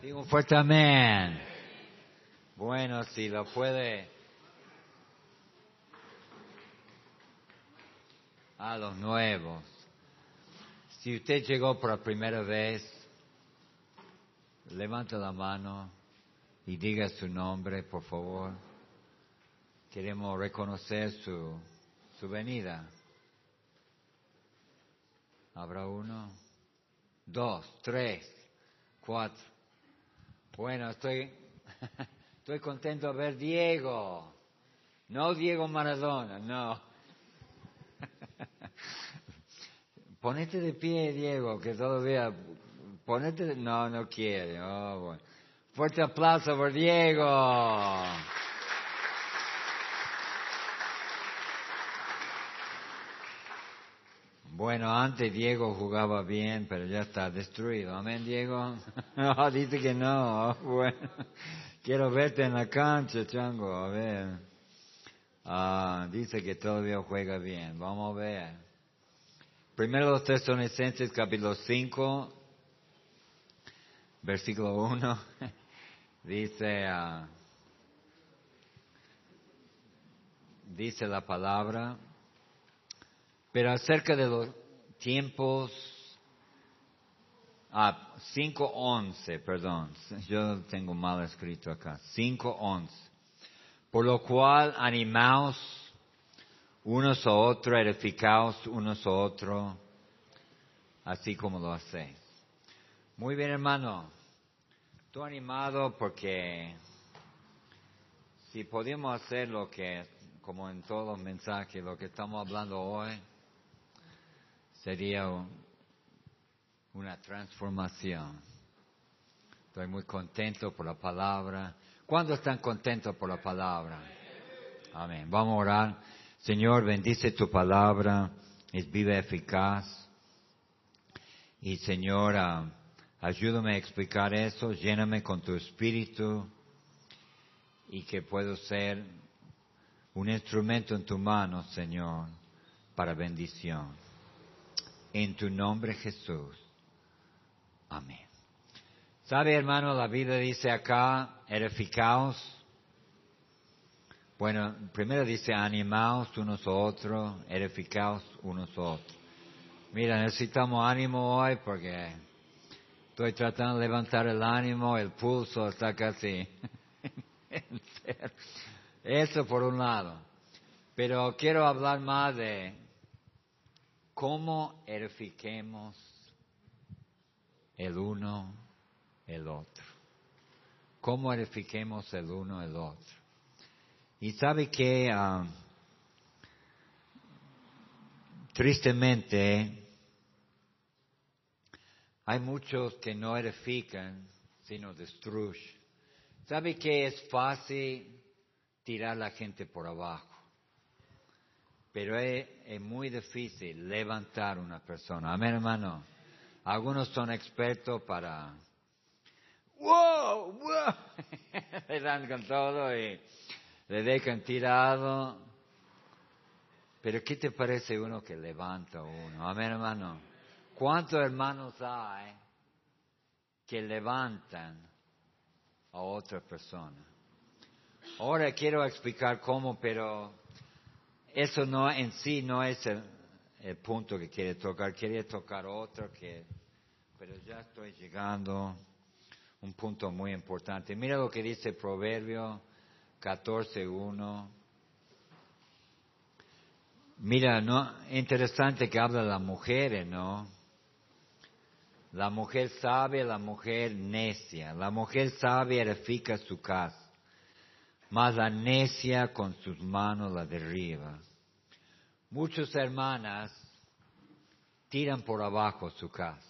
Digo fuerte amén. Bueno, si lo puede. A los nuevos. Si usted llegó por primera vez, levante la mano y diga su nombre, por favor. Queremos reconocer su, su venida. ¿Habrá uno? Dos, tres, cuatro. Bueno, estoy, estoy contento de ver Diego. No Diego Maradona, no. Ponete de pie, Diego, que todavía... Ponete. No, no quiere. Oh, bueno. Fuerte aplauso por Diego. Bueno, antes Diego jugaba bien, pero ya está destruido. Amén, Diego. No, dice que no. Bueno, quiero verte en la cancha, chango. A ver. Ah, dice que todavía juega bien. Vamos a ver. Primero los Tesalonicenses, capítulo 5, versículo 1. Dice, ah, dice la palabra. Pero acerca de los tiempos, ah, 5.11, perdón, yo tengo mal escrito acá, 5.11. Por lo cual animaos unos a otros, edificaos unos a otros, así como lo hacéis. Muy bien, hermano. Estoy animado porque si podemos hacer lo que, como en todos los mensajes, lo que estamos hablando hoy, sería una transformación. Estoy muy contento por la palabra. ¿Cuándo están contentos por la palabra? Amén. Vamos a orar. Señor, bendice tu palabra, es viva eficaz. Y Señor, ah, ayúdame a explicar eso, lléname con tu espíritu y que puedo ser un instrumento en tu mano, Señor, para bendición. En tu nombre Jesús. Amén. ¿Sabe, hermano? La Biblia dice acá, edificaos. Bueno, primero dice animaos unos a otros, edificaos unos a otros. Mira, necesitamos ánimo hoy porque estoy tratando de levantar el ánimo, el pulso está casi. Eso por un lado. Pero quiero hablar más de cómo edifiquemos el uno el otro. Cómo edifiquemos el uno el otro. Y sabe que tristemente hay muchos que no edifican, sino destruyen. ¿Sabe que es fácil tirar a la gente por abajo? Pero es, es, muy difícil levantar una persona. Amén, hermano. Algunos son expertos para... ¡Wow! ¡Wow! le dan con todo y le dejan tirado. Pero ¿qué te parece uno que levanta uno? Amén, hermano. ¿Cuántos hermanos hay que levantan a otra persona? Ahora quiero explicar cómo, pero eso no en sí no es el, punto que quiere tocar. Quería tocar otro que, pero ya estoy llegando a un punto muy importante. Mira lo que dice Proverbio 14.1. Mira, no, interesante que habla las mujeres, ¿no? La mujer sabe, la mujer necia. La mujer sabe edifica su casa, mas la necia con sus manos la derriba. Muchas hermanas tiran por abajo su casa.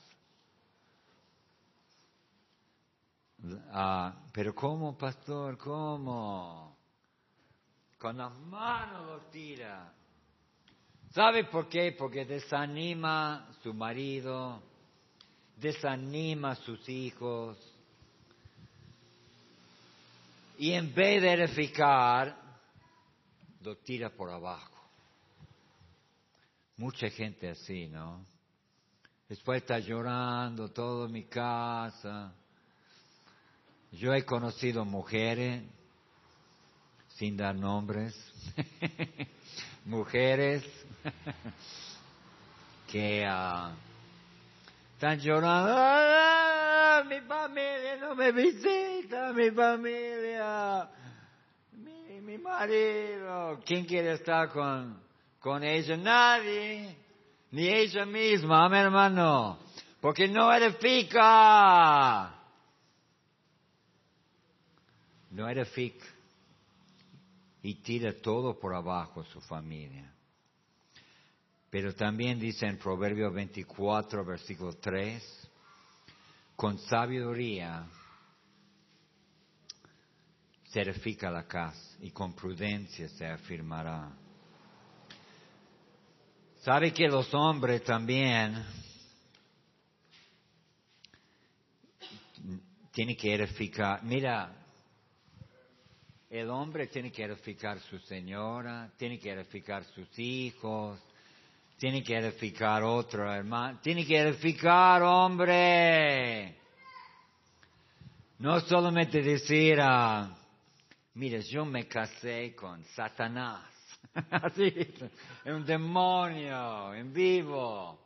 Ah, pero ¿cómo, pastor? ¿Cómo? Con las manos lo tira. ¿Sabe por qué? Porque desanima su marido, desanima sus hijos. Y en vez de edificar, lo tira por abajo. Mucha gente así, ¿no? Después está llorando todo mi casa. Yo he conocido mujeres, sin dar nombres, mujeres que uh, están llorando, ¡Ah, mi familia no me visita, mi familia, mi, marido, ¿quién quiere estar con, con ella? Nadie, ni ella misma, amén hermano, porque no edifica, no edifica. Y tira todo por abajo su familia. Pero también dice en Proverbio 24, versículo 3, con sabiduría se edifica la casa y con prudencia se afirmará. Sabe que los hombres también tienen que edificar. Mira, el hombre tiene que edificar su señora, tiene que edificar sus hijos, tiene que edificar otro hermano, tiene que edificar hombre. No solamente decir, mire, yo me casé con Satanás. Así, es un demonio en vivo.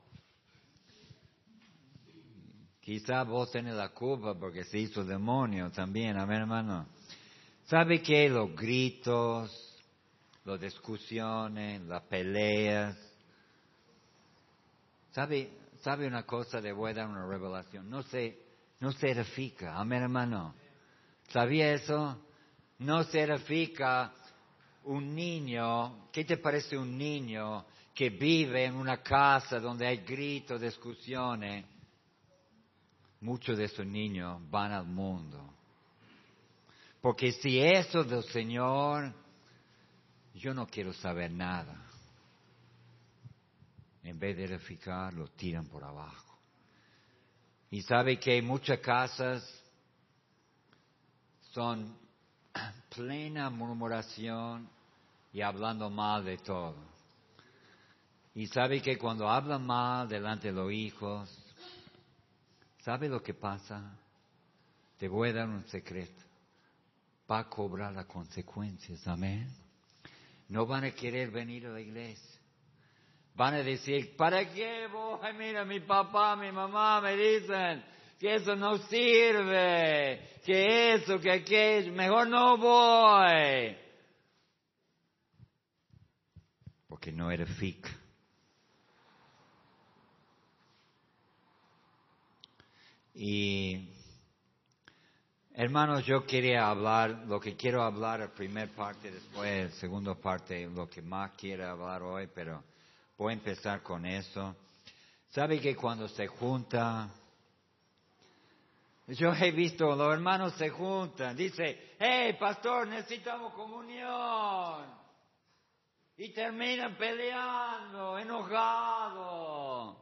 Quizá vos tenés la culpa porque se hizo demonio también, amén hermano. ¿Sabe que los gritos, las discusiones, las peleas, ¿Sabe, sabe una cosa? Le voy a dar una revelación. No se, no se edifica. Amén, hermano. ¿Sabía eso? No se edifica un niño. ¿Qué te parece un niño que vive en una casa donde hay gritos, discusiones? Muchos de esos niños van al mundo. Porque si eso del Señor, yo no quiero saber nada en vez de edificar, lo tiran por abajo. Y sabe que muchas casas son plena murmuración y hablando mal de todo. Y sabe que cuando hablan mal delante de los hijos, ¿sabe lo que pasa? Te voy a dar un secreto. Va a cobrar las consecuencias, amén. No van a querer venir a la iglesia. Van a decir, ¿para qué voy? Mira, mi papá, mi mamá me dicen que eso no sirve, que eso, que aquello, mejor no voy. Porque no edifica. Y hermanos, yo quería hablar, lo que quiero hablar, la primera parte, después, la segunda parte, lo que más quiero hablar hoy, pero Voy a empezar con eso. ¿Sabe que cuando se junta, yo he visto, los hermanos se juntan, dice, hey, pastor, necesitamos comunión. Y terminan peleando, enojados.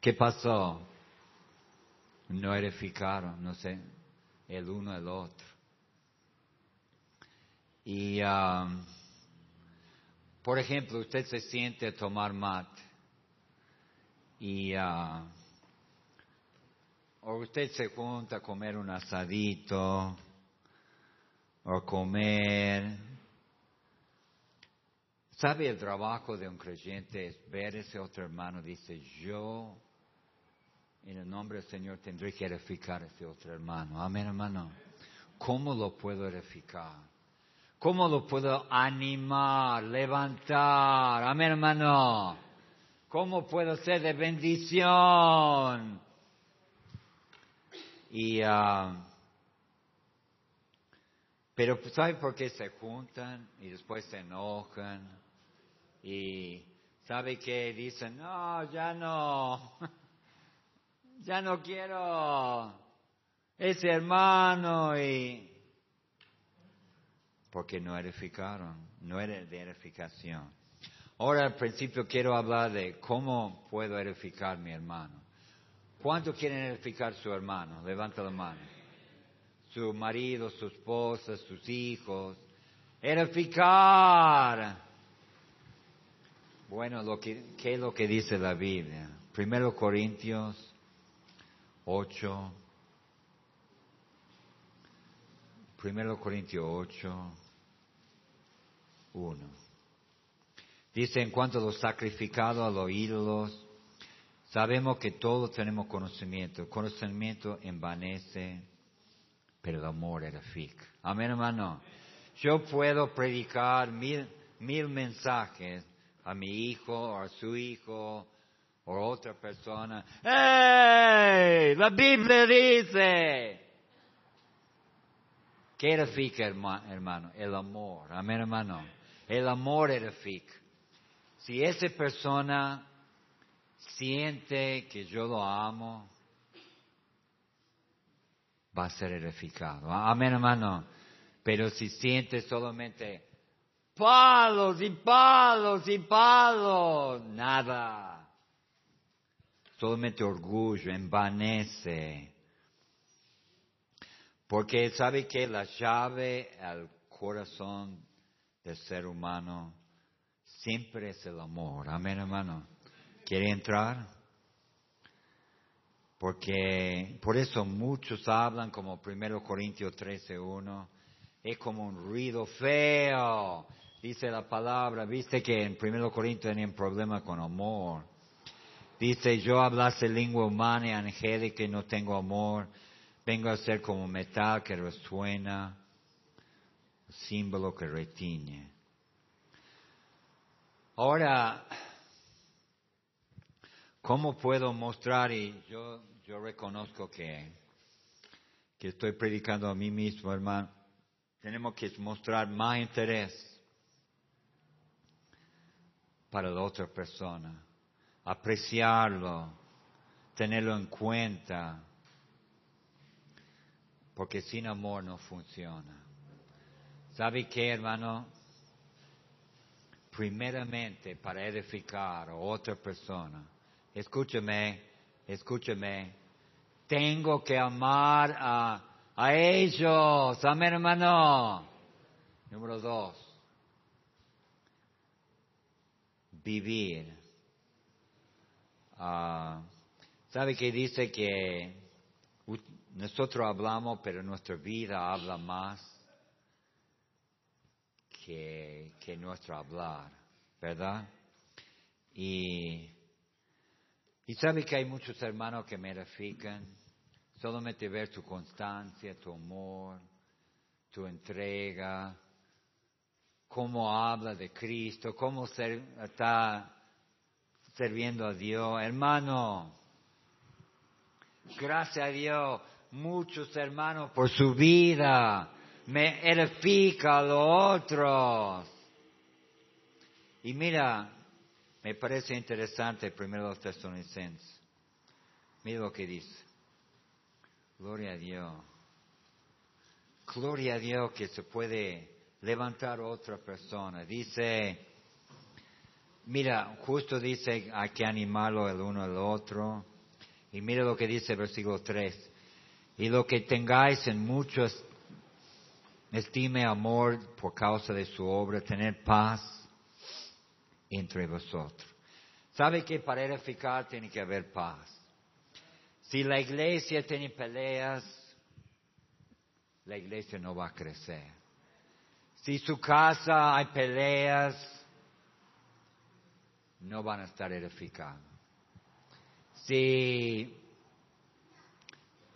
¿Qué pasó? No edificaron, no sé, el uno el otro. Y um, por ejemplo, usted se siente a tomar mate y uh, o usted se junta a comer un asadito o comer. ¿Sabe el trabajo de un creyente? Es ver ese otro hermano, dice, yo en el nombre del Señor tendré que edificar a ese otro hermano. Amén, hermano. ¿Cómo lo puedo edificar? ¿Cómo lo puedo animar, levantar? Amén, hermano. ¿Cómo puedo ser de bendición? Y, ah, pero ¿sabe por qué se juntan y después se enojan? Y ¿sabe qué? Dicen, no, ya no, ya no quiero ese hermano y porque no edificaron, no era de edificación. Ahora al principio quiero hablar de cómo puedo edificar mi hermano. ¿Cuánto quieren edificar su hermano? Levanta la mano. Su marido, su esposa, sus hijos. Edificar. Bueno, lo que, ¿qué es lo que dice la Biblia? Primero Corintios 8, 1 Corintios 8, 1. Dice, en cuanto a lo sacrificado a los ídolos, sabemos que todos tenemos conocimiento. El conocimiento envanece, pero el amor edifica. Amén, hermano. Yo puedo predicar mil, mil mensajes a mi hijo a su hijo o a otra persona. ¡Ey! La Biblia dice. ¿Qué edifica, hermano? El amor. Amén, hermano. El amor edifica. Si esa persona siente que yo lo amo, va a ser edificado. Amén, hermano. Pero si siente solamente palos y palos y palos, nada. Solamente orgullo, envanece. Porque sabe que la llave al corazón del ser humano siempre es el amor. Amén, hermano. ¿Quiere entrar? Porque por eso muchos hablan como 1 Corintios 13, 1. Es como un ruido feo, dice la palabra. Viste que en 1 Corintios tenían problema con amor. Dice, yo hablase lengua humana y angélica y no tengo amor. Vengo a ser como metal que resuena, símbolo que retiñe. Ahora, ¿cómo puedo mostrar? Y yo, reconozco que, que estoy predicando a mí mismo, hermano. Tenemos que mostrar más interés para la otra persona, apreciarlo, tenerlo en cuenta, porque sin amor no funciona. ¿Sabe qué, hermano? primeramente para edificar a otra persona. Escúcheme, escúcheme. Tengo que amar a, a ellos. Amén, hermano. Número dos. Vivir. Uh, ¿Sabe que dice que nosotros hablamos, pero nuestra vida habla más? que, nuestro hablar, ¿verdad? Y, y sabe que hay muchos hermanos que me edifican, solamente ver tu constancia, tu amor, tu entrega, cómo habla de Cristo, cómo está sirviendo a Dios. Hermano, gracias a Dios, muchos hermanos por su vida me edifica a los otros. Y mira, me parece interesante primero los tesalonicenses. Mira lo que dice. Gloria a Dios. Gloria a Dios que se puede levantar otra persona. Dice, mira, justo dice hay que animarlo el uno al otro. Y mira lo que dice el versículo 3. Y lo que tengáis en muchos estime amor por causa de su obra, tener paz entre vosotros. ¿Sabe que para edificar tiene que haber paz? Si la iglesia tiene peleas, la iglesia no va a crecer. Si su casa hay peleas, no van a estar edificando. Si,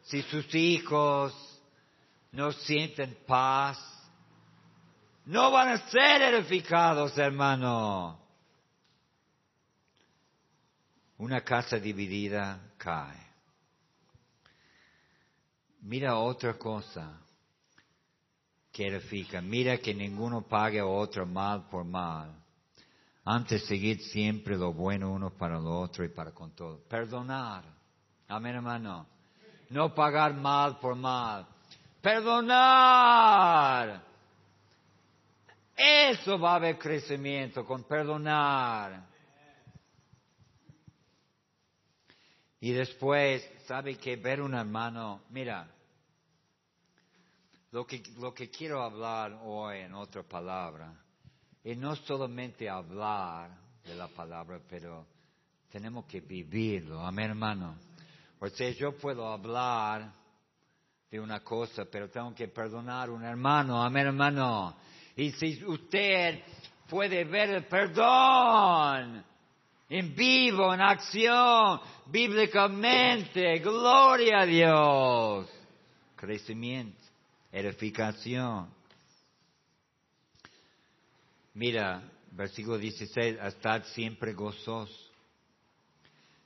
si sus hijos no sienten paz, no van a ser edificados, hermano. Una casa dividida cae. Mira otra cosa que edifica. Mira que ninguno pague a otro mal por mal. Antes seguir siempre lo bueno uno para lo otro y para con todo. Perdonar. Amén, hermano. No pagar mal por mal Perdonar. Eso va a haber crecimiento con perdonar. Y después, ¿sabe que ver un hermano? Mira, lo que, lo que quiero hablar hoy en otra palabra, es no solamente hablar de la palabra, pero tenemos que vivirlo. Amén, hermano. O sea, yo puedo hablar de una cosa, pero tengo que perdonar a un hermano, amén hermano. Y si usted puede ver el perdón en vivo, en acción, bíblicamente, gloria a Dios. Crecimiento, edificación. Mira, versículo 16, estad siempre gozoso.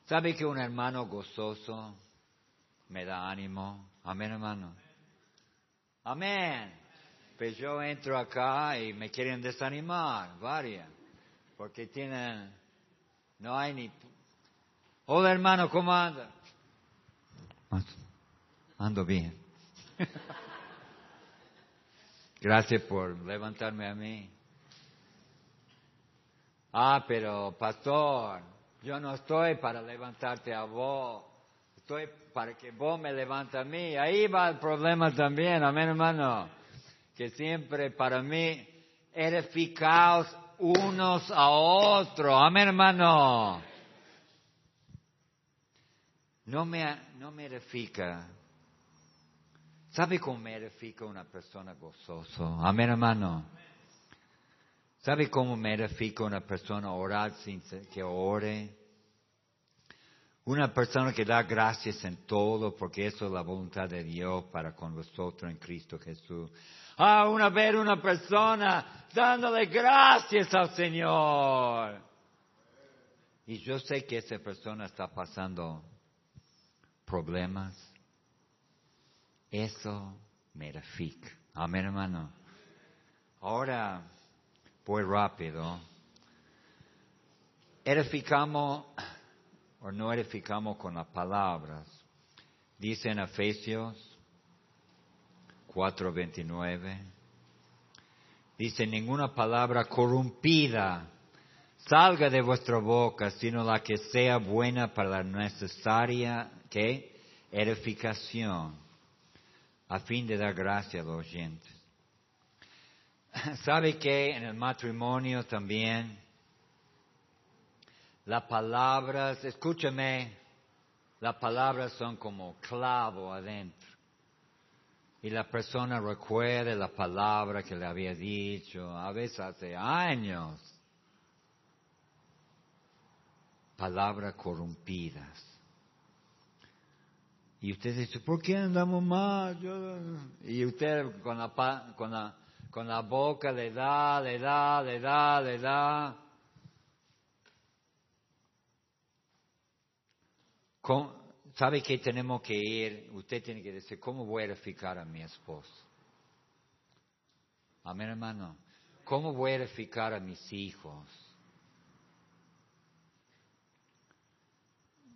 ¿Sabe que un hermano gozoso me da ánimo? Amén, hermano. Amén. Pues yo entro acá y me quieren desanimar, varias, porque tienen, no hay ni... Hola hermano, ¿cómo anda? Ando bien. Gracias por levantarme a mí. Ah, pero pastor, yo no estoy para levantarte a vos. Estoy para que vos me levantes a mí. Ahí va el problema también, amén hermano. Que siempre para mí edificaos unos a otros. Amén hermano. No me, no me edifica. ¿Sabe cómo me edifica una persona gozoso? Amén hermano. ¿Sabe cómo me edifica una persona orar sin que ore? Una persona que da gracias en todo, porque eso es la voluntad de Dios para con vosotros en Cristo Jesús. Ah, una una persona dándole gracias al Señor. Y yo sé que esa persona está pasando problemas. Eso me edifica. Amén, hermano. Ahora, voy rápido. Edificamos o no edificamos con las palabras. Dice en Efesios 4:29, dice, ninguna palabra corrompida salga de vuestra boca, sino la que sea buena para la necesaria ¿qué? edificación, a fin de dar gracia a los oyentes. ¿Sabe que en el matrimonio también las palabras, escúchame, las palabras son como clavo adentro. Y la persona recuerda la palabra que le había dicho, a veces hace años. Palabras corrompidas. Y usted dice, ¿por qué andamos mal? Y usted con la, con, la, con la boca le da, le da, le da, le da. ¿Sabe que tenemos que ir? Usted tiene que decir, ¿cómo voy a edificar a mi esposo? Amén, hermano. ¿Cómo voy a edificar a mis hijos?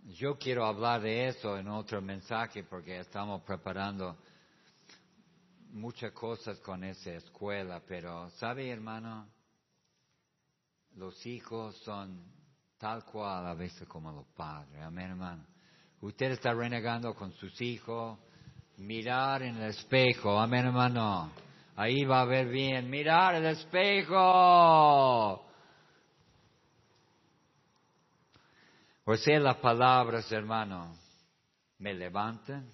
Yo quiero hablar de eso en otro mensaje porque estamos preparando muchas cosas con esa escuela, pero ¿sabe, hermano? Los hijos son tal cual a veces como los padres. Amén, hermano. Usted está renegando con sus hijos. Mirar en el espejo. Amén, hermano. Ahí va a ver bien. Mirar el espejo. O sea, las palabras, hermano, me levantan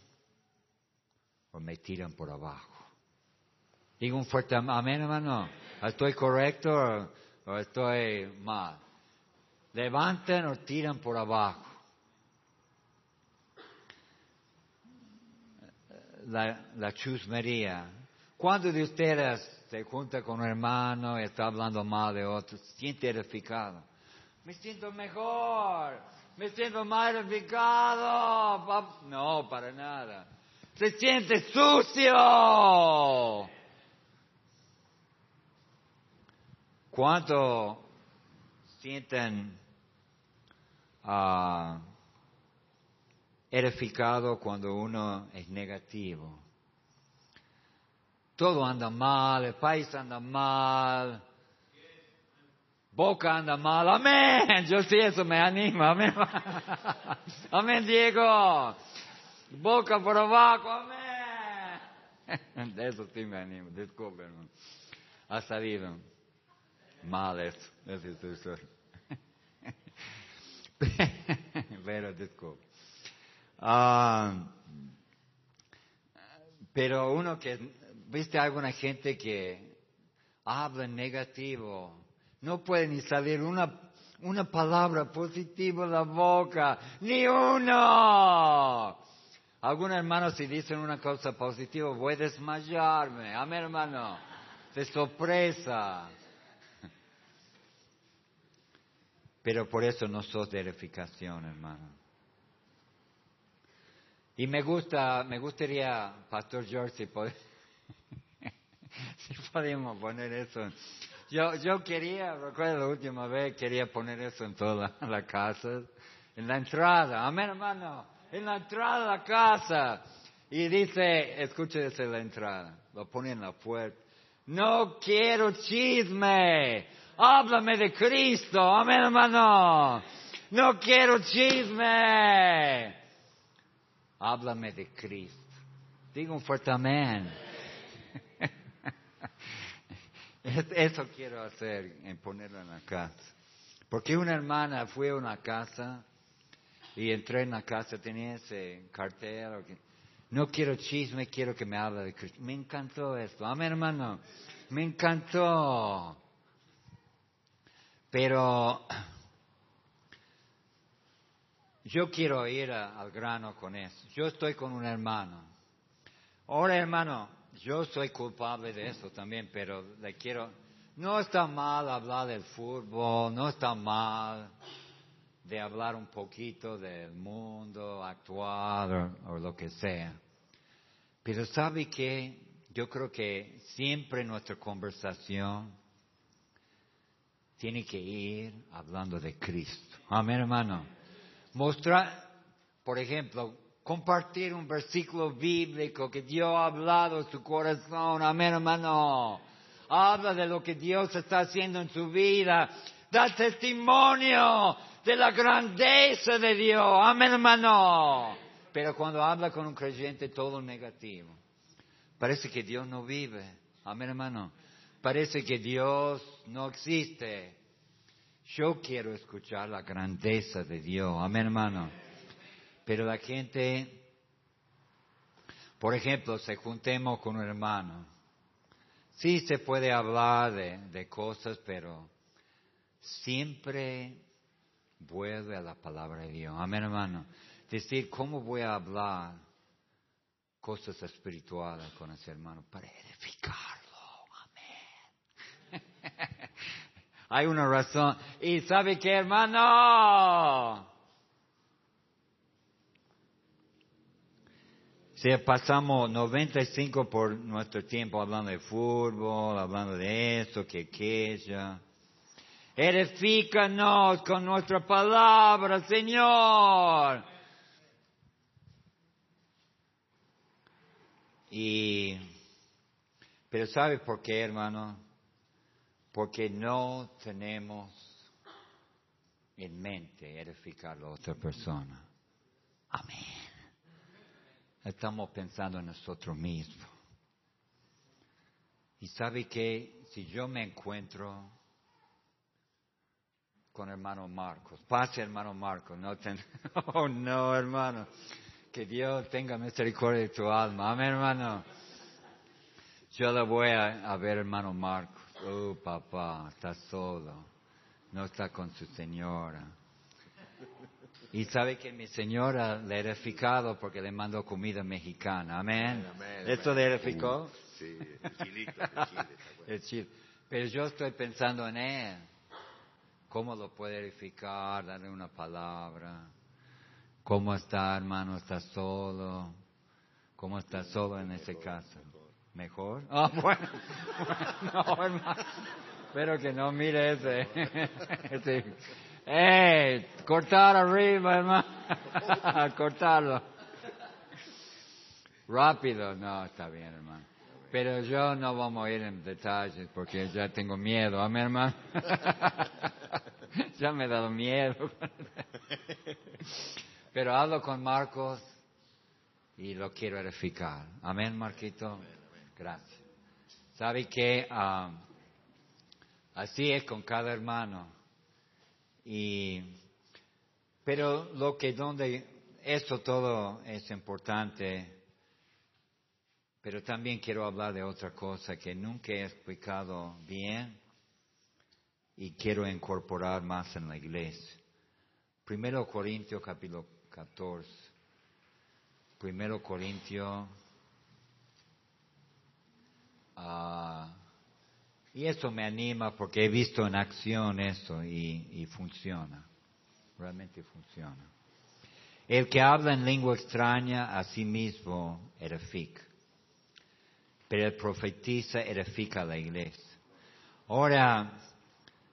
o me tiran por abajo. Digo un fuerte amén, hermano. ¿Estoy correcto o estoy mal? Levantan o tiran por abajo. La, la chusmería. ¿Cuántos de ustedes se junta con un hermano y está hablando mal de otro? Siente edificado. Me siento mejor. Me siento más edificado. No, para nada. Se siente sucio. ¿Cuánto sienten uh, edificado cuando uno es negativo. Todo anda mal, el país anda mal, Boca anda mal, amén. Yo sí, eso me anima, amén. Amén, Diego. Boca por abajo, amén. De eso sí me animo, disculpe, hermano. Ha salido mal eso, eso es Pero disculpe. Ah, Pero uno que, viste alguna gente que habla negativo, no puede ni salir una, una palabra positiva de la boca, ni uno. Algunos hermanos si dicen una cosa positiva, voy a desmayarme. Amén, hermano. De sorpresa. Pero por eso no sos de edificación, hermano. Y me gusta, me gustaría, Pastor George, si, si podemos poner eso. Yo, yo quería, recuerdo la última vez, quería poner eso en toda la casa, en la entrada, amén hermano, en la entrada de la casa. Y dice, escúchese la entrada, lo pone en la puerta. No quiero chisme, háblame de Cristo, amén hermano. No quiero chisme háblame de Cristo. Diga un fuerte amén. Eso quiero hacer, en ponerlo en la casa. Porque una hermana fue a una casa y entré en la casa, tenía ese cartel. No quiero chisme, quiero que me hable de Cristo. Me encantó esto. Amén, hermano. Me encantó. Pero yo quiero ir al grano con eso. Yo estoy con un hermano. Ahora, hermano, yo soy culpable de eso también, pero le quiero... No está mal hablar del fútbol, no está mal de hablar un poquito del mundo actual o, o lo que sea. Pero sabe que yo creo que siempre nuestra conversación tiene que ir hablando de Cristo. Amén, hermano mostrar, por ejemplo, compartir un versículo bíblico que Dios ha hablado en su corazón. Amén, hermano. Habla de lo que Dios está haciendo en su vida. Da testimonio de la grandeza de Dios. Amén, hermano. Pero cuando habla con un creyente todo negativo, parece que Dios no vive. Amén, hermano. Parece que Dios no existe. Yo quiero escuchar la grandeza de Dios. Amén, hermano. Pero la gente, por ejemplo, se juntemos con un hermano. Sí se puede hablar de, de cosas, pero siempre vuelve a la palabra de Dios. Amén, hermano. Decir, ¿cómo voy a hablar cosas espirituales con ese hermano para edificarlo? Amén. Hay una razón. ¿Y sabe qué, hermano? Si pasamos 95 por nuestro tiempo hablando de fútbol, hablando de esto, que aquella. Edifícanos con nuestra palabra, Señor. Y, pero ¿sabe por qué, hermano? Porque no tenemos en mente edificar a la otra persona. Amén. Estamos pensando en nosotros mismos. Y sabe que si yo me encuentro con hermano Marcos, pase hermano Marcos, no oh no hermano, que Dios tenga misericordia de tu alma, amén hermano. Yo le voy a ver hermano Marcos. Oh, papá, está solo. No está con su señora. Y sabe que mi señora le ha edificado porque le mandó comida mexicana. Amén. ¿Esto le edificó? Sí, el chile. Pero yo estoy pensando en él. ¿Cómo lo puede edificar? Darle una palabra. ¿Cómo está, hermano? ¿Está solo? ¿Cómo está solo en ese caso? ¿Mejor? Ah, bueno. no, hermano. Espero que no mire ese. ese. ¡Eh! Cortar arriba, hermano. Cortarlo. Rápido. No, está bien, hermano. Pero yo no vamos a ir en detalles porque ya tengo miedo. Amén, hermano. ya me he dado miedo. Pero hablo con Marcos y lo quiero edificar. Amén, Marquito. Gracias. ¿Sabe que ah, así es con cada hermano? Y, pero lo que donde eso todo es importante, Pero también quiero hablar de otra cosa que nunca he explicado bien y quiero incorporar más en la iglesia. Primero Corintios capítulo 14. Primero Corintios. Ah, y eso me anima porque he visto en acción eso y, funciona. Realmente funciona. El que habla en lengua extraña a sí mismo edifica, pero el profetiza edifica a la iglesia. Ahora,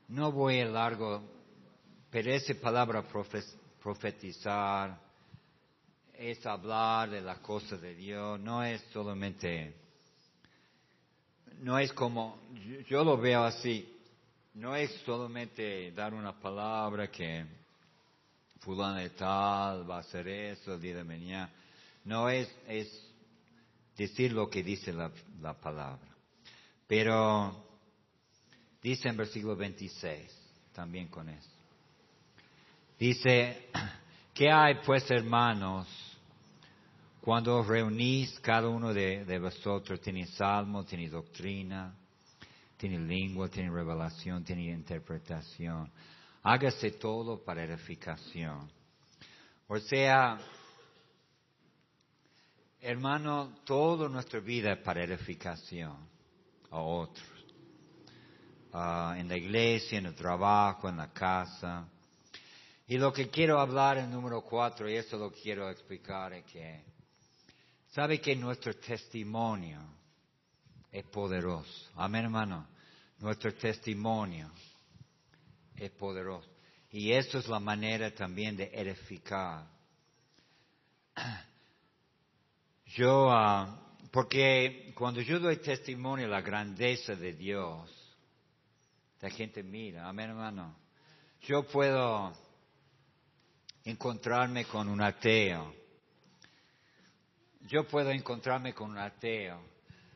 no voy a largo, pero esa palabra profetizar es hablar de las cosas de Dios, no es solamente, no es como, yo lo veo así, no es solamente dar una palabra que fulano de tal va a hacer eso el día de mañana. No es, es decir lo que dice la, la palabra. Pero dice en versículo 26, también con eso. Dice, ¿qué hay pues hermanos? Cuando reunís, cada uno de, de vosotros tiene salmo, tiene doctrina, tiene lengua, tiene revelación, tiene interpretación hágase todo para edificación. O sea, hermano, toda nuestra vida es para edificación a otros. Ah, en la iglesia, en el trabajo, en la casa. Y lo que quiero hablar en número cuatro, y eso lo quiero explicar, es que, ¿sabe que nuestro testimonio es poderoso? Amén, hermano. Nuestro testimonio es poderoso. Y eso es la manera también de edificar. Yo, ah, porque cuando yo doy testimonio de la grandeza de Dios, la gente mira, amén hermano. Yo puedo encontrarme con un ateo. Yo puedo encontrarme con un ateo.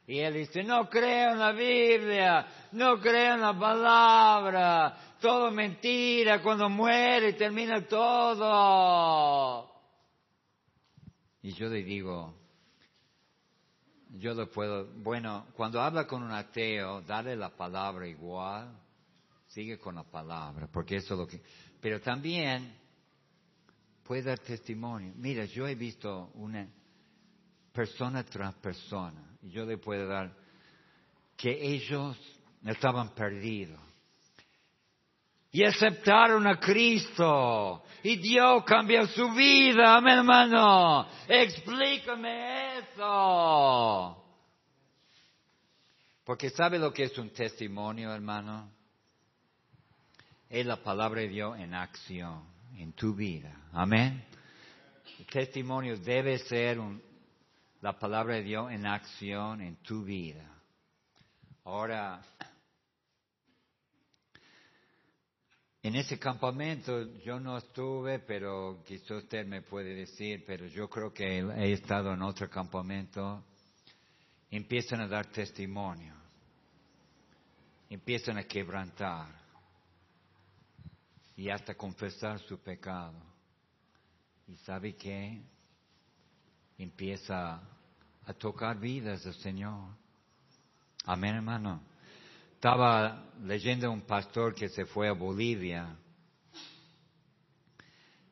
Y él dice, no creo en la Biblia, no creo en la palabra, todo mentira, cuando muere termina todo. Y yo le digo, yo le puedo, bueno, cuando habla con un ateo, dale la palabra igual, sigue con la palabra, porque eso es lo que... Pero también puede dar testimonio. Mira, yo he visto una persona tras persona, y yo le puedo dar que ellos estaban perdidos y aceptaron a Cristo. Y Dios cambió su vida, mi hermano. Explícame eso. Porque sabe lo que es un testimonio, hermano. Es la palabra de Dios en acción, en tu vida. Amén. El testimonio debe ser la palabra de Dios en acción en tu vida. Ahora, En ese campamento yo no estuve, pero quizás usted me puede decir, pero yo creo que he estado en otro campamento. Empiezan a dar testimonio, empiezan a quebrantar y hasta confesar su pecado. ¿Y sabe qué? Empieza a tocar vidas del Señor. Amén, hermano. Estaba leyendo un pastor que se fue a Bolivia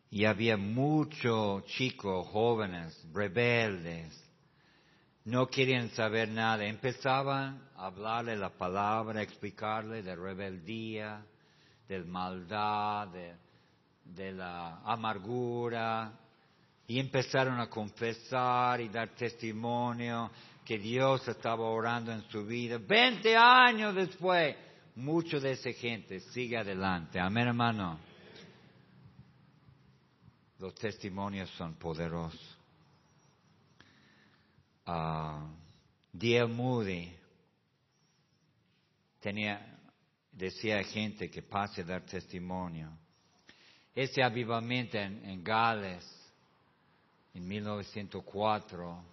y había muchos chicos jóvenes, rebeldes, no querían saber nada. Empezaban a hablarle la palabra, explicarle de rebeldía, de maldad, de, de la amargura, y empezaron a confesar y dar testimonio que Dios estaba orando en su vida. Veinte años después, mucho de esa gente sigue adelante. Amén, hermano. Los testimonios son poderosos. Uh, D.L. Moody tenía, decía a gente que pase a dar testimonio. Ese avivamiento en, en Gales, en 1904,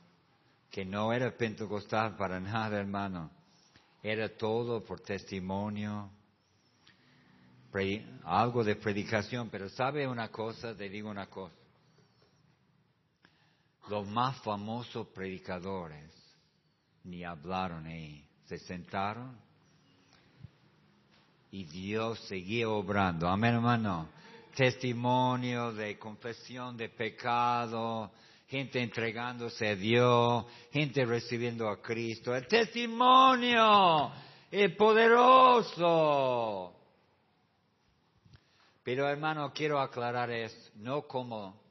que no era pentecostal para nada, hermano. Era todo por testimonio, algo de predicación, pero sabe una cosa, te digo una cosa. Los más famosos predicadores ni hablaron ahí. Se sentaron y Dios seguía obrando. Amén, hermano. Testimonio de confesión de pecado, gente entregándose a Dios, gente recibiendo a Cristo. El testimonio es poderoso. Pero hermano, quiero aclarar es no como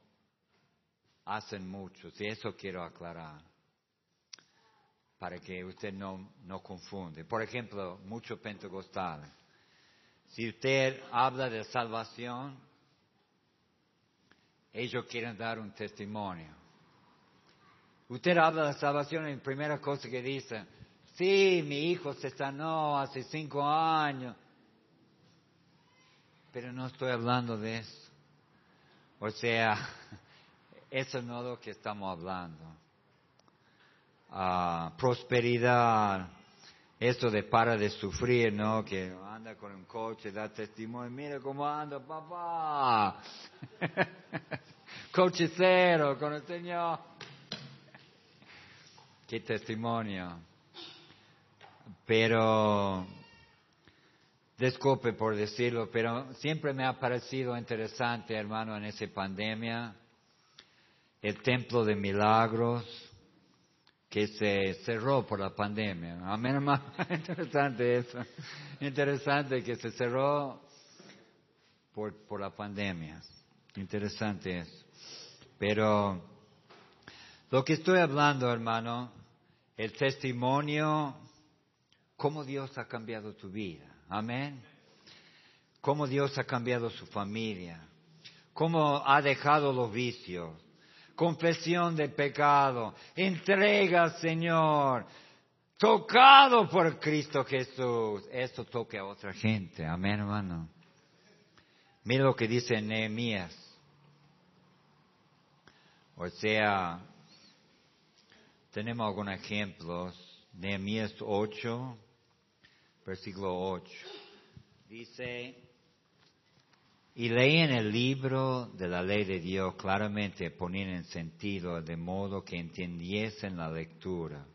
hacen muchos, y eso quiero aclarar, para que usted no, no confunde. Por ejemplo, muchos pentecostales. Si usted habla de salvación, ellos quieren dar un testimonio. Usted habla de salvación y la primera cosa que dice, sí, mi hijo se sanó hace cinco años, pero no estoy hablando de eso. O sea, eso no es lo que estamos hablando. Ah, prosperidad, esto de para de sufrir, ¿no? Que anda con un coche, da testimonio, mira cómo anda papá. coche cero con el Señor. Qué testimonio. Pero, disculpe por decirlo, pero siempre me ha parecido interesante, hermano, en esa pandemia, el templo de milagros que se cerró por la pandemia. Amén, hermano. Interesante eso. Interesante que se cerró por, por la pandemia. Interesante eso. Pero lo que estoy hablando, hermano, el testimonio, cómo Dios ha cambiado tu vida. Amén. Cómo Dios ha cambiado su familia. Cómo ha dejado los vicios confesión de pecado, entrega, Señor, tocado por Cristo Jesús. Esto toque a otra gente. Amén, hermano. Mira lo que dice Nehemías. O sea, tenemos algunos ejemplos. Nehemías 8, versículo 8. Dice, y leían el libro de la ley de Dios claramente, ponían en sentido de modo que entendiesen la lectura.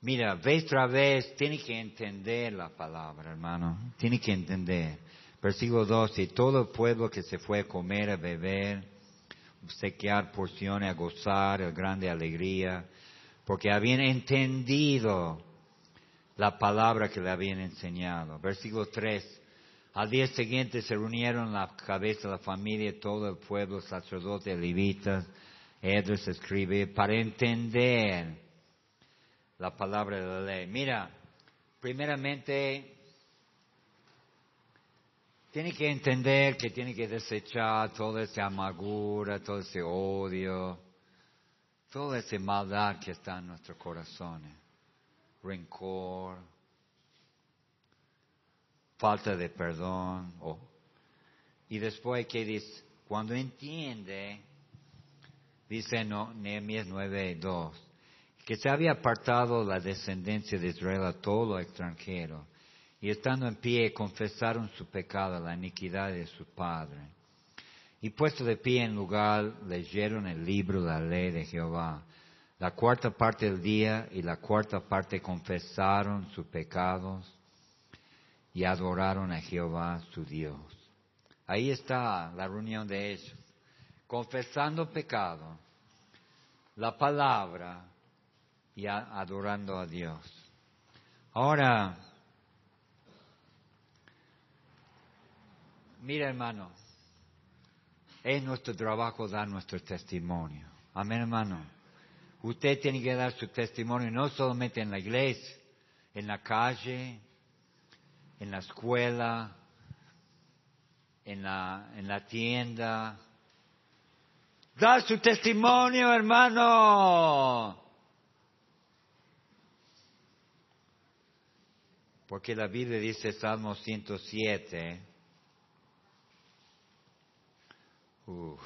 Mira, vez tras vez, tiene que entender la palabra, hermano. Tiene que entender. Versículo 12, y todo el pueblo que se fue a comer, a beber, obsequiar porciones, a gozar, el grande alegría, porque habían entendido la palabra que le habían enseñado. Versículo 3, al día siguiente se reunieron la cabeza de la familia, todo el pueblo, sacerdotes, levitas, Edres escribe, para entender la palabra de la ley. Mira, primeramente, tiene que entender que tiene que desechar toda esa amargura, todo ese odio, toda esa maldad que está en nuestros corazones, rencor, falta de perdón. y después que dice, cuando entiende, dice no, Nehemías 9.2, que se había apartado la descendencia de Israel a todo extranjero, y estando en pie confesaron su pecado, la iniquidad de su padre. Y puesto de pie en lugar, leyeron el libro de la ley de Jehová. La cuarta parte del día y la cuarta parte confesaron sus pecados y adoraron a Jehová su Dios. Ahí está la reunión de ellos, confesando pecado, la palabra y adorando a Dios. Ahora, mira hermano, es nuestro trabajo dar nuestro testimonio. Amén hermano. Usted tiene que dar su testimonio no solamente en la iglesia, en la calle, en la escuela, en la, en la tienda. Da su testimonio, hermano. Porque la Biblia dice Salmo 107. Uf,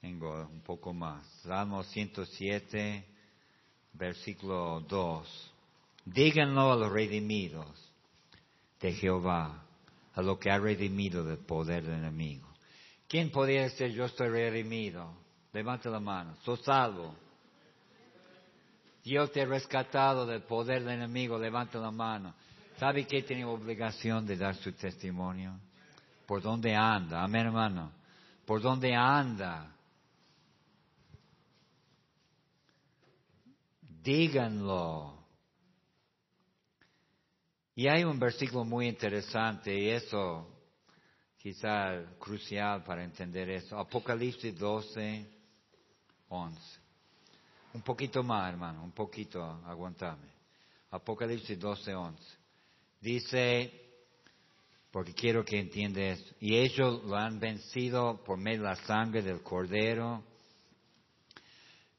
tengo un poco más. Salmo 107, versículo 2. Díganlo a los redimidos de Jehová, a lo que ha redimido del poder del enemigo. ¿Quién podría decir yo estoy redimido? Levante la mano. Soy salvo. Dios te ha rescatado del poder del enemigo, levanta la mano. ¿Sabe que tiene obligación de dar su testimonio? ¿Por dónde anda? Amén, hermano. ¿Por dónde anda? Díganlo. Y hay un versículo muy interesante y eso quizá crucial para entender eso. Apocalipsis 12, 11. Un poquito más, hermano, un poquito, aguantame. Apocalipsis 12, 11. Dice, porque quiero que entiendas, y ellos lo han vencido por medio de la sangre del cordero.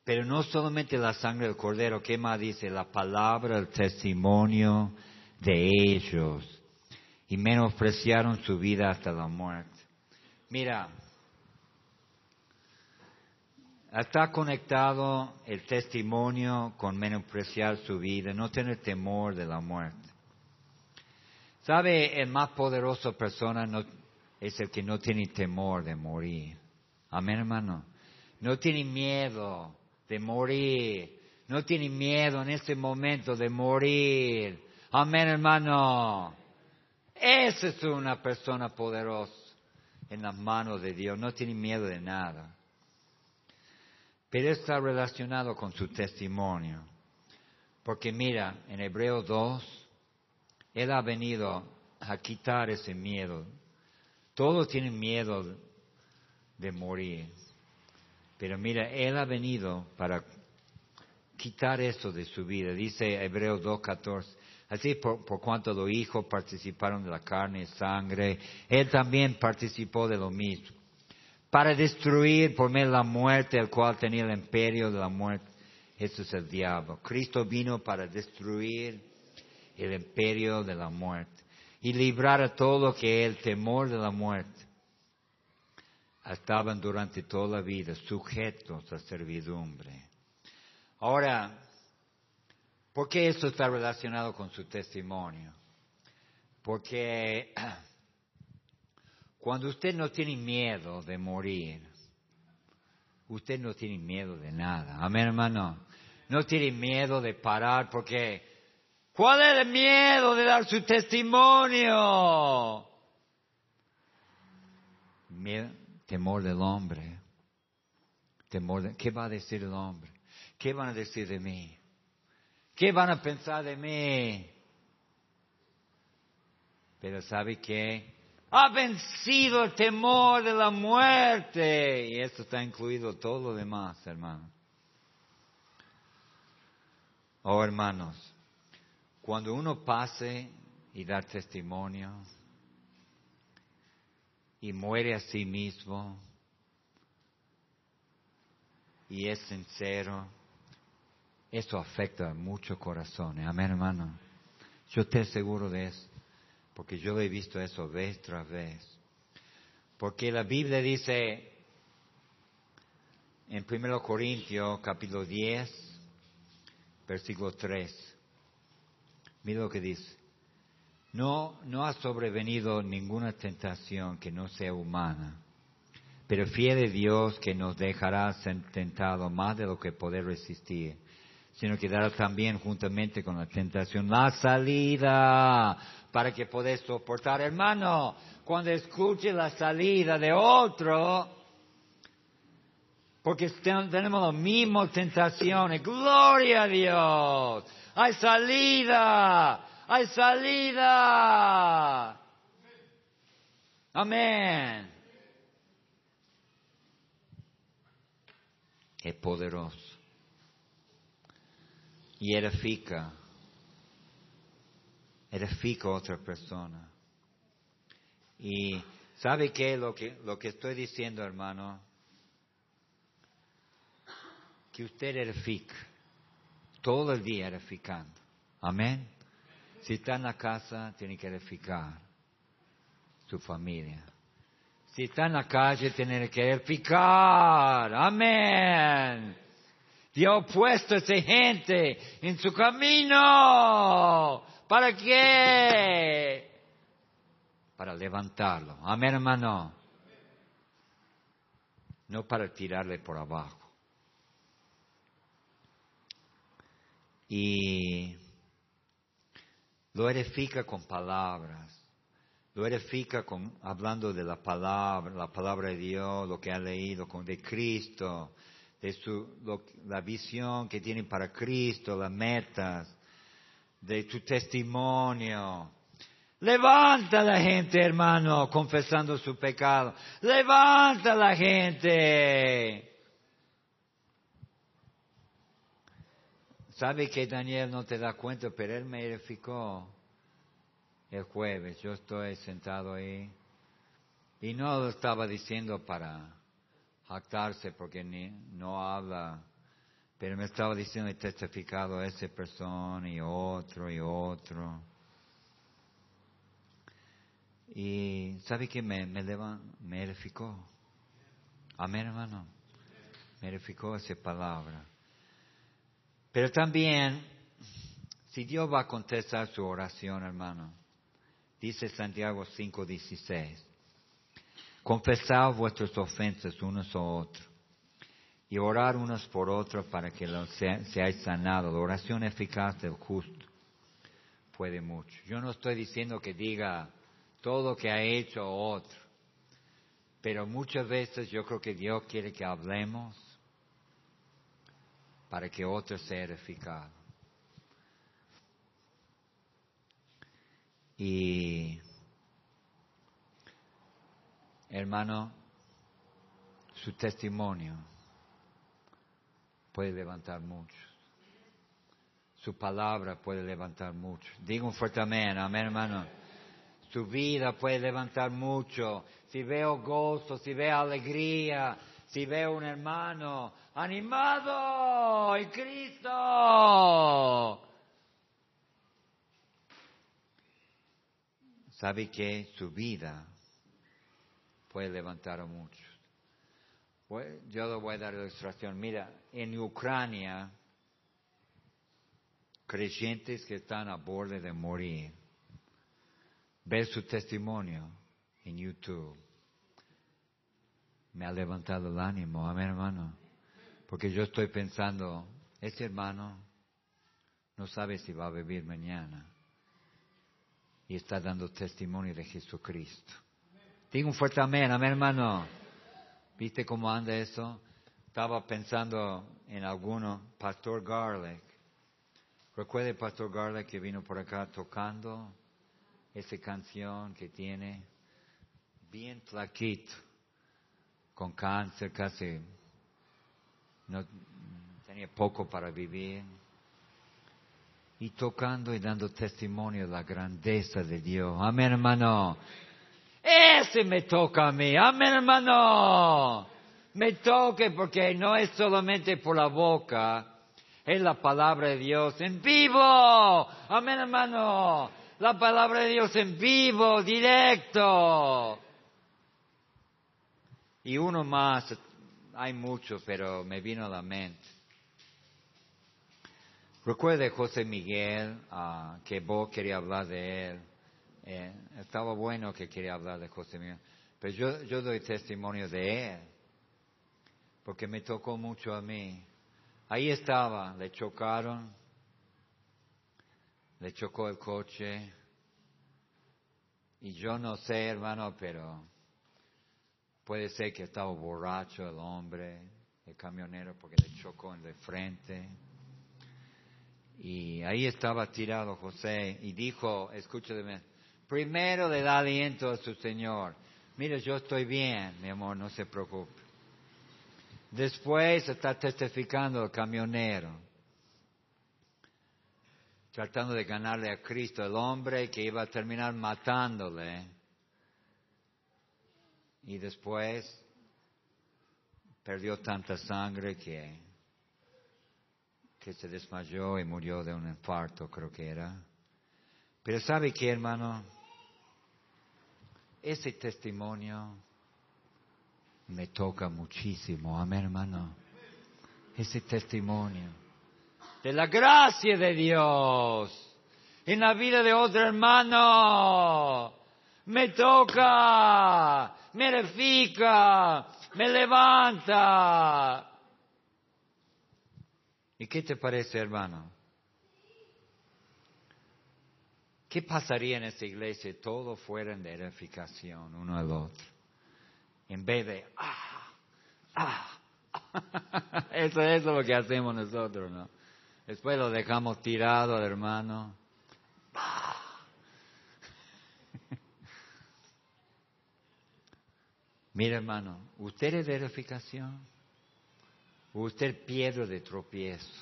Pero no solamente la sangre del cordero, ¿qué más dice? La palabra, el testimonio de ellos. Y menospreciaron su vida hasta la muerte. Mira, está conectado el testimonio con menospreciar su vida, no tener temor de la muerte. ¿Sabe? El más poderoso persona es el que no tiene temor de morir. Amén, hermano. No tiene miedo de morir. No tiene miedo en este momento de morir. Amén, hermano. Esa es una persona poderosa en las manos de Dios. No tiene miedo de nada. Pero está relacionado con su testimonio. Porque mira, en Hebreo 2, Él ha venido a quitar ese miedo. Todos tienen miedo de morir. Pero mira, Él ha venido para quitar eso de su vida. Dice Hebreo 2.14. Así por, por, cuanto los hijos participaron de la carne y sangre, Él también participó de lo mismo para destruir por medio de la muerte, el cual tenía el imperio de la muerte. Eso es el diablo. Cristo vino para destruir el imperio de la muerte y librar a todo lo que el temor de la muerte. Estaban durante toda la vida sujetos a servidumbre. Ahora, ¿por qué esto está relacionado con su testimonio? Porque Cuando usted no tiene miedo de morir, usted no tiene miedo de nada. Amén, hermano. No tiene miedo de parar porque ¿cuál es el miedo de dar su testimonio? temor del hombre. Temor de, ¿Qué va a decir el hombre? ¿Qué van a decir de mí? ¿Qué van a pensar de mí? Pero ¿sabe qué? ha vencido el temor de la muerte. Y esto está incluido todo lo demás, hermano. Oh, hermanos, cuando uno pase y da testimonio y muere a sí mismo y es sincero, eso afecta a muchos corazones. Amén, hermano. Yo estoy seguro de eso porque yo he visto eso vez tras vez. Porque la Biblia dice en 1 Corintios capítulo 10, versículo 3, mira lo que dice. No, no ha sobrevenido ninguna tentación que no sea humana, pero fiel de Dios que nos dejará ser tentado más de lo que poder resistir sino que dará también juntamente con la tentación la salida para que podáis soportar. Hermano, cuando escuche la salida de otro, porque tenemos las mismas tentaciones, gloria a Dios, hay salida, hay salida. Amén. Es poderoso y edifica, edifica a otra persona. Y ¿sabe qué? Lo que, lo que estoy diciendo, hermano, que usted edifica, todo el día edificando. Amén. Si está en la casa, tiene que edificar su familia. Si está en la calle, tiene que edificar. Amén. Dios ha puesto a esa gente en su camino. ¿Para qué? Para levantarlo. Amén, hermano. No para tirarle por abajo. y lo edifica con palabras, lo edifica con, hablando de la palabra, la palabra de Dios, lo que ha leído con, de Cristo, de su, la visión que tiene para Cristo, las metas, de tu testimonio. Levanta la gente, hermano, confesando su pecado. Levanta la gente. ¿Sabe que Daniel no te da cuenta? Pero él me edificó el jueves. Yo estoy sentado ahí. Y no lo estaba diciendo para jactarse porque ni, no habla. Pero me estaba diciendo y testificado a esa persona y otro y otro. Y ¿sabe que me, me, me edificó? Amén, hermano. Me edificó esa palabra. Pero también, si Dios va a contestar su oración, hermano, dice Santiago 5:16, confesad vuestras ofensas unos a otros y orar unos por otros para que seáis sanados. La oración eficaz del justo puede mucho. Yo no estoy diciendo que diga todo lo que ha hecho otro, pero muchas veces yo creo que Dios quiere que hablemos para que otro sea edificado. Y, hermano, su testimonio puede levantar mucho. Su palabra puede levantar mucho. Digo un fuerte amén, amén, hermano. Su vida puede levantar mucho. Si veo gozo, si veo alegría, si veo un hermano animado en Cristo. Sabe que su vida puede levantar a muchos. Yo le voy a dar la ilustración. Mira, en Ucrania, creyentes que están a borde de morir, ver su testimonio en YouTube me ha levantado el ánimo, amén hermano. Porque yo estoy pensando, ese hermano no sabe si va a vivir mañana. Y está dando testimonio de Jesucristo. Digo un fuerte amén, amén hermano. ¿Viste cómo anda eso? Estaba pensando en alguno, Pastor Garlic. ¿Recuerda el Pastor Garlic que vino por acá tocando esa canción que tiene? Bien flaquito con cáncer, casi no tenía poco para vivir. Y tocando y dando testimonio de la grandeza de Dios. Amén, hermano. Ese me toca a mí. Amén, hermano. Me toque porque no es solamente por la boca, es la palabra de Dios en vivo. Amén, hermano. La palabra de Dios en vivo, directo. Y uno más, hay mucho, pero me vino a la mente. Recuerde José Miguel, ah, que vos quería hablar de él. Eh, estaba bueno que quería hablar de José Miguel. Pero yo, yo doy testimonio de él, porque me tocó mucho a mí. Ahí estaba, le chocaron, le chocó el coche. Y yo no sé, hermano, pero Puede ser que estaba borracho el hombre, el camionero, porque le chocó en de frente. Y ahí estaba tirado José y dijo, escúchame, primero le da aliento a su Señor. Mire, yo estoy bien, mi amor, no se preocupe. Después está testificando el camionero, tratando de ganarle a Cristo, el hombre que iba a terminar matándole y después perdió tanta sangre que, que se desmayó y murió de un infarto, creo que era. Pero ¿sabe qué, hermano? Ese testimonio me toca muchísimo, amén, hermano. Ese testimonio de la gracia de Dios en la vida de otro hermano me toca me edifica, me levanta. ¿Y qué te parece, hermano? ¿Qué pasaría en esta iglesia si todos fueran de edificación uno al otro? En vez de, ah, ah, eso, es lo que hacemos nosotros, ¿no? Después lo dejamos tirado al hermano. Mira, hermano, usted es de edificación. Usted piedra de tropiezo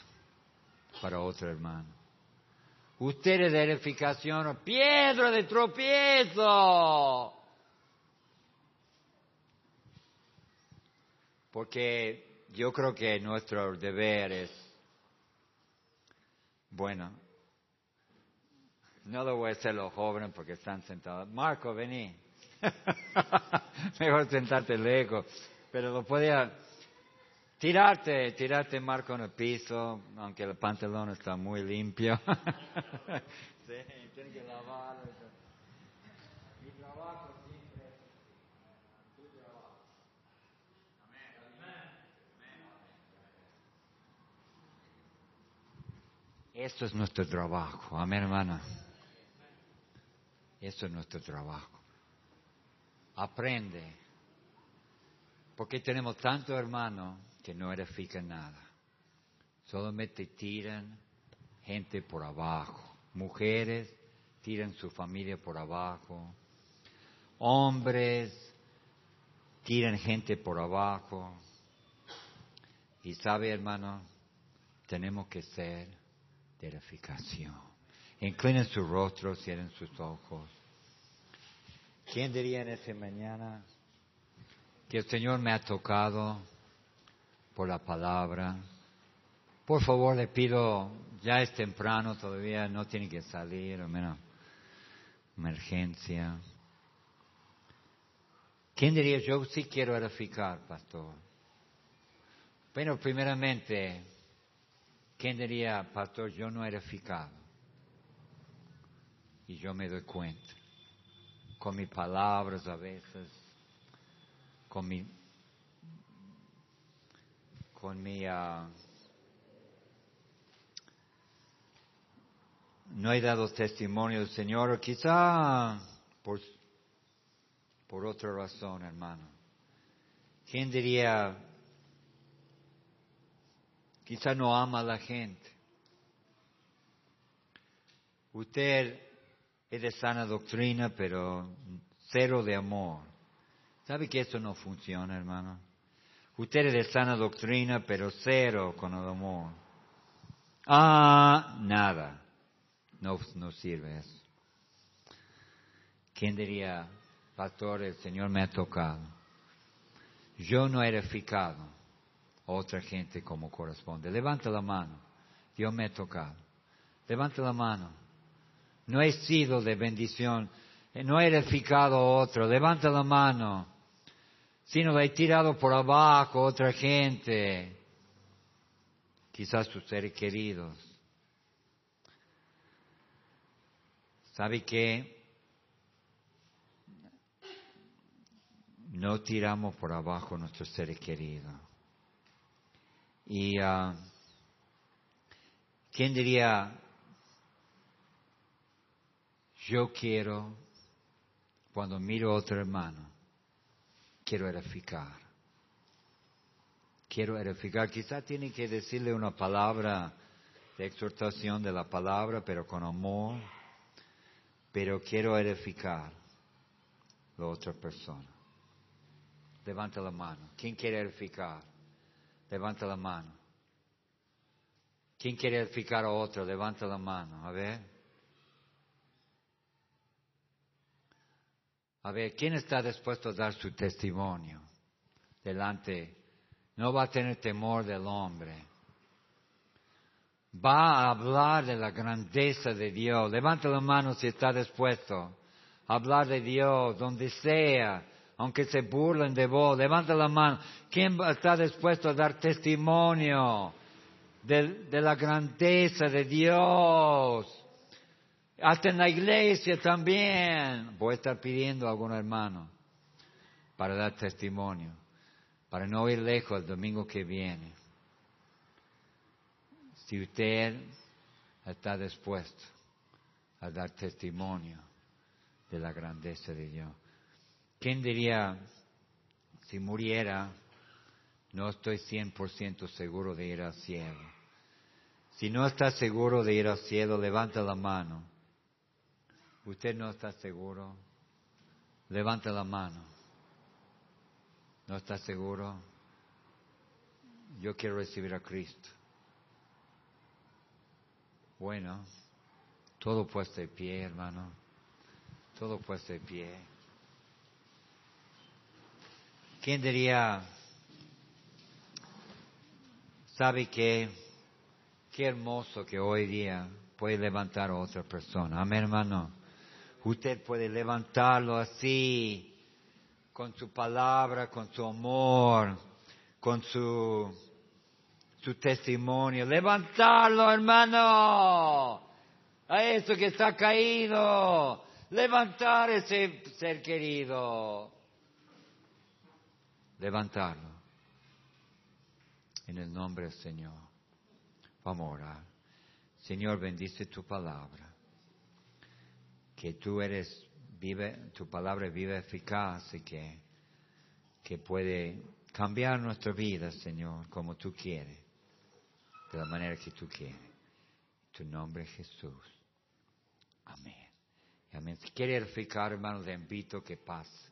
para otro hermano. Usted es de edificación piedra de tropiezo. Porque yo creo que nuestro deber es, bueno, no lo voy a hacer los jóvenes porque están sentados. Marco, vení. Mejor sentarte lejos. Pero lo podía tirarte, tirarte Marco en el piso, aunque el pantalón está muy limpio. sí, tiene que lavarlo. Mi trabajo siempre tu trabajo. Esto es nuestro trabajo, amén hermana. Esto es nuestro trabajo. Aprende. Porque tenemos tantos hermanos que no edifican nada. Solamente tiran gente por abajo. Mujeres tiran su familia por abajo. Hombres tiran gente por abajo. Y sabe, hermano, tenemos que ser de edificación. Inclinen su rostro, cierren sus ojos. ¿Quién diría en esta mañana que el Señor me ha tocado por la palabra? Por favor, le pido, ya es temprano, todavía no tiene que salir, o menos emergencia. ¿Quién diría, yo sí quiero edificar, pastor? Bueno, primeramente, ¿quién diría, pastor, yo no he edificado? Y yo me doy cuenta, con mis palabras a veces, con mi, con mi, ah, no he dado testimonio del Señor, quizá por, por otra razón, hermano. ¿Quién diría, quizá no ama a la gente? Usted es de sana doctrina, pero cero de amor. ¿Sabe que eso no funciona, hermano? Usted es de sana doctrina, pero cero con el amor. Ah, nada. No, no sirve eso. ¿Quién diría, pastor, el Señor me ha tocado? Yo no he edificado a otra gente como corresponde. Levanta la mano. Dios me ha tocado. Levanta la mano. No he sido de bendición. No he edificado a otro. Levanta la mano. Sino he tirado por abajo a otra gente. Quizás sus seres queridos. ¿Sabe qué? No tiramos por abajo nuestros seres queridos. Y uh, ¿quién diría, yo quiero, cuando miro a otro hermano, quiero edificar? Quiero edificar. Quizá tiene que decirle una palabra de exhortación de la palabra, pero con amor pero quiero edificar la otra persona. Levanta la mano. ¿Quién quiere edificar? Levanta la mano. ¿Quién quiere edificar a otro? Levanta la mano. A ver. A ver, ¿quién está dispuesto a dar su testimonio delante? No va a tener temor del hombre va a hablar de la grandeza de Dios. Levanta la mano si está dispuesto a hablar de Dios donde sea, aunque se burlen de vos. Levanta la mano. ¿Quién está dispuesto a dar testimonio de, de la grandeza de Dios? Hasta en la iglesia también. Voy a estar pidiendo a algún hermano para dar testimonio, para no ir lejos el domingo que viene si usted está dispuesto a dar testimonio de la grandeza de Dios. ¿Quién diría, si muriera, no estoy 100% seguro de ir al cielo? Si no está seguro de ir al cielo, levanta la mano. ¿Usted no está seguro? Levanta la mano. ¿No está seguro? Yo quiero recibir a Cristo. Bueno, todo puesto de pie, hermano. Todo puesto de pie. ¿Quién diría, sabe que, qué hermoso que hoy día puede levantar a otra persona? Amén, hermano. Usted puede levantarlo así, con su palabra, con su amor, con su, su testimonio. Levantarlo, hermano, a eso que está caído. Levantar ese ser querido. Levantarlo. En el nombre del Señor. Vamos a orar. Señor, bendice tu palabra que tú eres, vive, tu palabra vive eficaz y que, que puede cambiar nuestra vida, Señor, como tú quieres, de la manera que tú quieres. tu nombre es Jesús. Amén. Amén. Si quiere edificar, hermano, te invito que pase.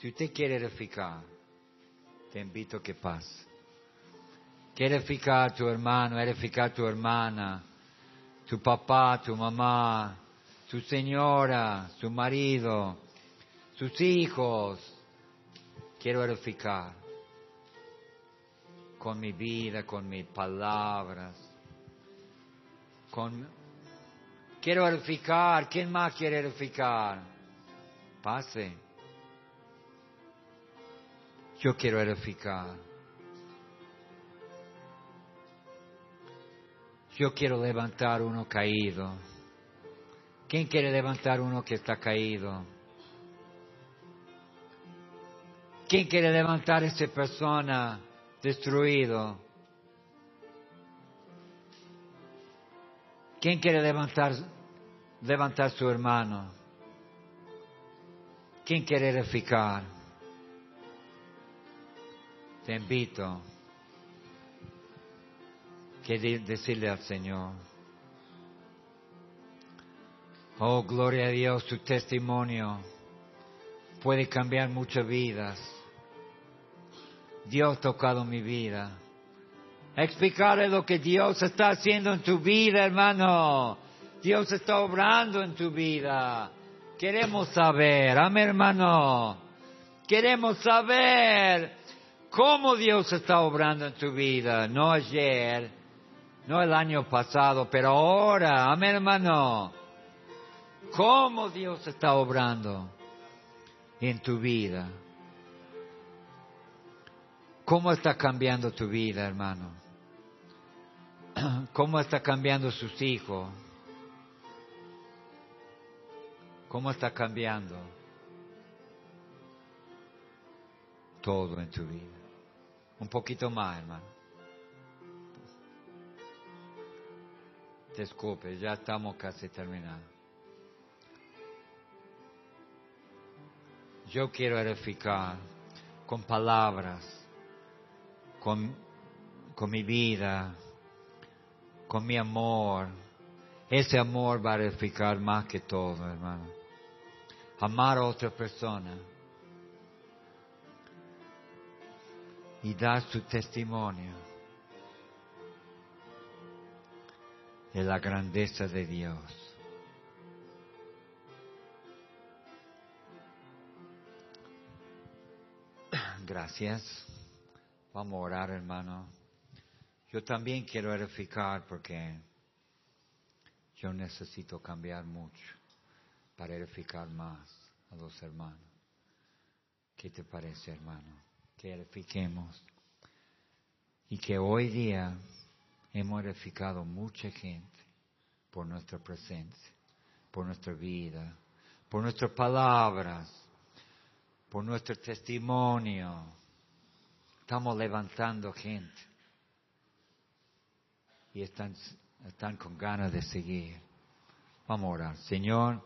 Si usted quiere edificar, te invito a que pase. Quiere edificar a tu hermano, edificar a tu hermana, tu papá, tu mamá, su señora, su marido, sus hijos. Quiero edificar con mi vida, con mis palabras. Con... Quiero edificar. ¿Quién más quiere edificar? Pase. Yo quiero edificar. Yo quiero levantar uno caído. ¿Quién quiere levantar uno que está caído? ¿Quién quiere levantar a esa persona destruido? ¿Quién quiere levantar, levantar su hermano? ¿Quién quiere edificar? Te invito que decirle al Señor. Oh, gloria a Dios, tu testimonio puede cambiar muchas vidas. Dios ha tocado mi vida. Explicarle lo que Dios está haciendo en tu vida, hermano. Dios está obrando en tu vida. Queremos saber, amén, hermano. Queremos saber cómo Dios está obrando en tu vida. No ayer, no el año pasado, pero ahora, amén, hermano cómo Dios está obrando en tu vida. ¿Cómo está cambiando tu vida, hermano? ¿Cómo está cambiando sus hijos? ¿Cómo está cambiando todo en tu vida? Un poquito más, hermano. Disculpe, ya estamos casi terminando. Yo quiero edificar con palabras, con, con mi vida, con mi amor. Ese amor va a edificar más que todo, hermano. Amar a otra persona y dar su testimonio de la grandeza de Dios. Gracias. Vamos a orar, hermano. Yo también quiero edificar porque yo necesito cambiar mucho para edificar más a los hermanos. ¿Qué te parece, hermano? Que edifiquemos y que hoy día hemos edificado mucha gente por nuestra presencia, por nuestra vida, por nuestras palabras, por nuestro testimonio. Estamos levantando gente. Y están, están con ganas de seguir. Vamos a orar. Señor,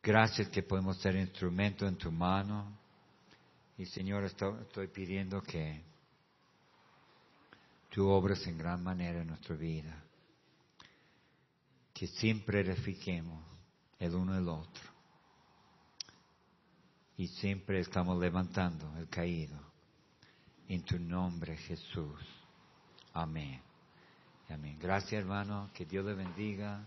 gracias que podemos ser instrumento en tu mano. Y Señor, estoy pidiendo que tú obres en gran manera en nuestra vida. Que siempre edifiquemos el uno el otro. Y siempre estamos levantando el caído. En tu nombre, Jesús. Amén. Amén. Gracias, hermano. Que Dios le bendiga.